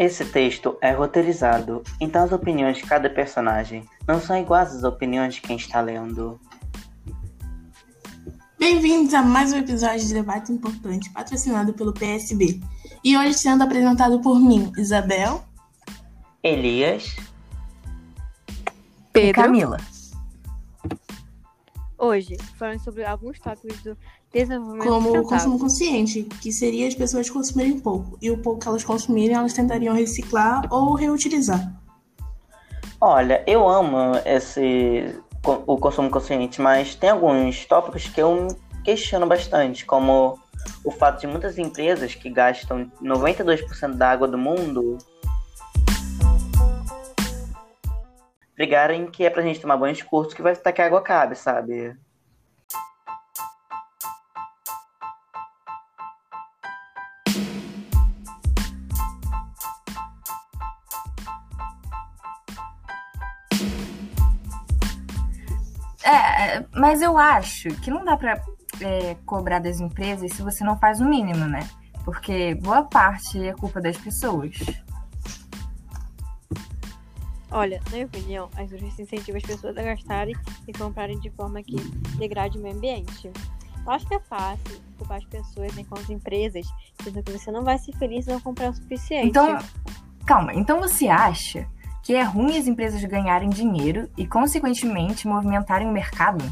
Esse texto é roteirizado, então as opiniões de cada personagem não são iguais às opiniões de quem está lendo. Bem-vindos a mais um episódio de Debate Importante, patrocinado pelo PSB. E hoje sendo apresentado por mim, Isabel, Elias, Pedro e Camila. Hoje, falando sobre alguns tópicos do desenvolvimento como o consumo consciente, que seria as pessoas consumirem pouco, e o pouco que elas consumirem, elas tentariam reciclar ou reutilizar. Olha, eu amo esse o consumo consciente, mas tem alguns tópicos que eu questiono bastante, como o fato de muitas empresas que gastam 92% da água do mundo brigarem que é pra gente tomar banhos curtos que vai estar que a água cabe, sabe? É, mas eu acho que não dá pra é, cobrar das empresas se você não faz o mínimo, né? Porque boa parte é culpa das pessoas. Olha, na minha opinião, as indústrias incentivam as pessoas a gastarem e comprarem de forma que degrade o meio ambiente. Eu acho que é fácil culpar as pessoas enquanto empresas, dizendo que você não vai ser feliz se não comprar o suficiente. Então, calma, então você acha que é ruim as empresas ganharem dinheiro e, consequentemente, movimentarem o mercado?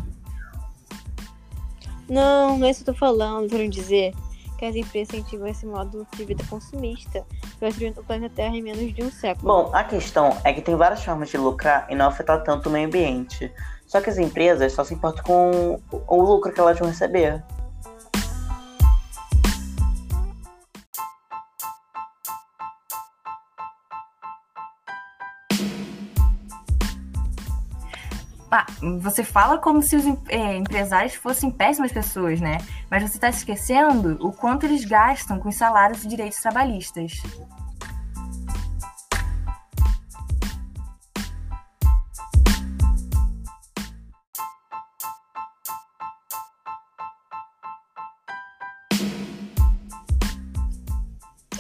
Não, não é isso que eu tô falando. Quero dizer que as empresas incentivam esse modo de vida consumista, destruir o planeta Terra em menos de um século. Bom, a questão é que tem várias formas de lucrar e não afetar tanto o meio ambiente. Só que as empresas só se importam com o lucro que elas vão receber. Ah, você fala como se os é, empresários fossem péssimas pessoas, né? Mas você está esquecendo o quanto eles gastam com os salários e direitos trabalhistas.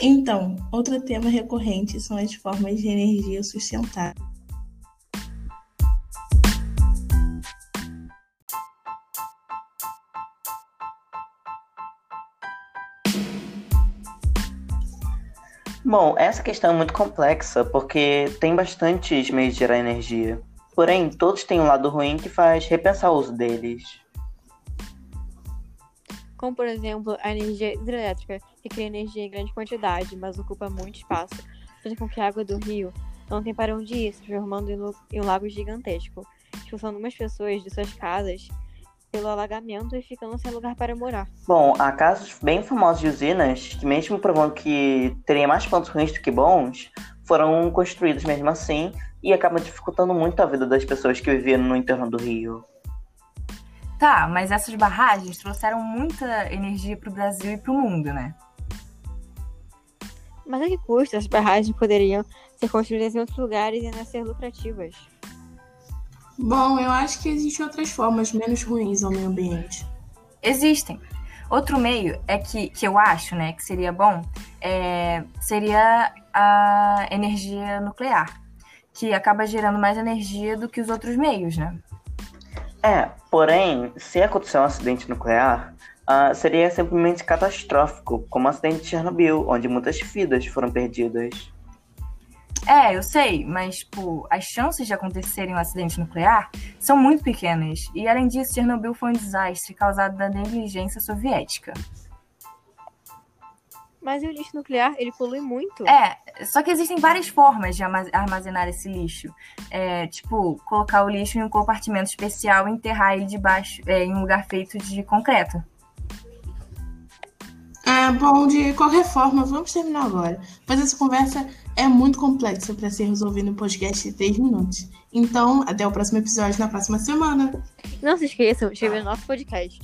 Então, outro tema recorrente são as formas de energia sustentável. Bom, essa questão é muito complexa porque tem bastantes meios de gerar energia. Porém, todos têm um lado ruim que faz repensar o uso deles. Como, por exemplo, a energia hidrelétrica, que cria energia em grande quantidade, mas ocupa muito espaço, fazendo com que a água do rio não tenha para onde ir, se em um lago gigantesco, expulsando algumas pessoas de suas casas pelo alagamento e ficando sem lugar para morar. Bom, há casos bem famosos de usinas que, mesmo provando que teria mais pontos ruins do que bons, foram construídos mesmo assim e acabam dificultando muito a vida das pessoas que viviam no entorno do rio. Tá, mas essas barragens trouxeram muita energia para o Brasil e para o mundo, né? Mas a que custo as barragens poderiam ser construídas em outros lugares e ainda ser lucrativas? Bom, eu acho que existem outras formas menos ruins ao meio ambiente. Existem. Outro meio é que, que eu acho, né, que seria bom, é, seria a energia nuclear, que acaba gerando mais energia do que os outros meios, né? É, porém, se acontecer um acidente nuclear, ah, seria simplesmente catastrófico, como o acidente de Chernobyl, onde muitas vidas foram perdidas. É, eu sei, mas tipo, as chances de acontecerem um acidente nuclear são muito pequenas. E além disso, Chernobyl foi um desastre causado da negligência soviética. Mas e o lixo nuclear, ele polui muito. É, só que existem várias formas de arma- armazenar esse lixo. É, tipo, colocar o lixo em um compartimento especial e enterrar ele debaixo, é, em um lugar feito de concreto. É, bom, de qualquer forma, vamos terminar agora, pois essa conversa é muito complexa para ser resolvida em podcast de 3 minutos. Então, até o próximo episódio na próxima semana. Não se esqueçam de inscrever no nosso podcast.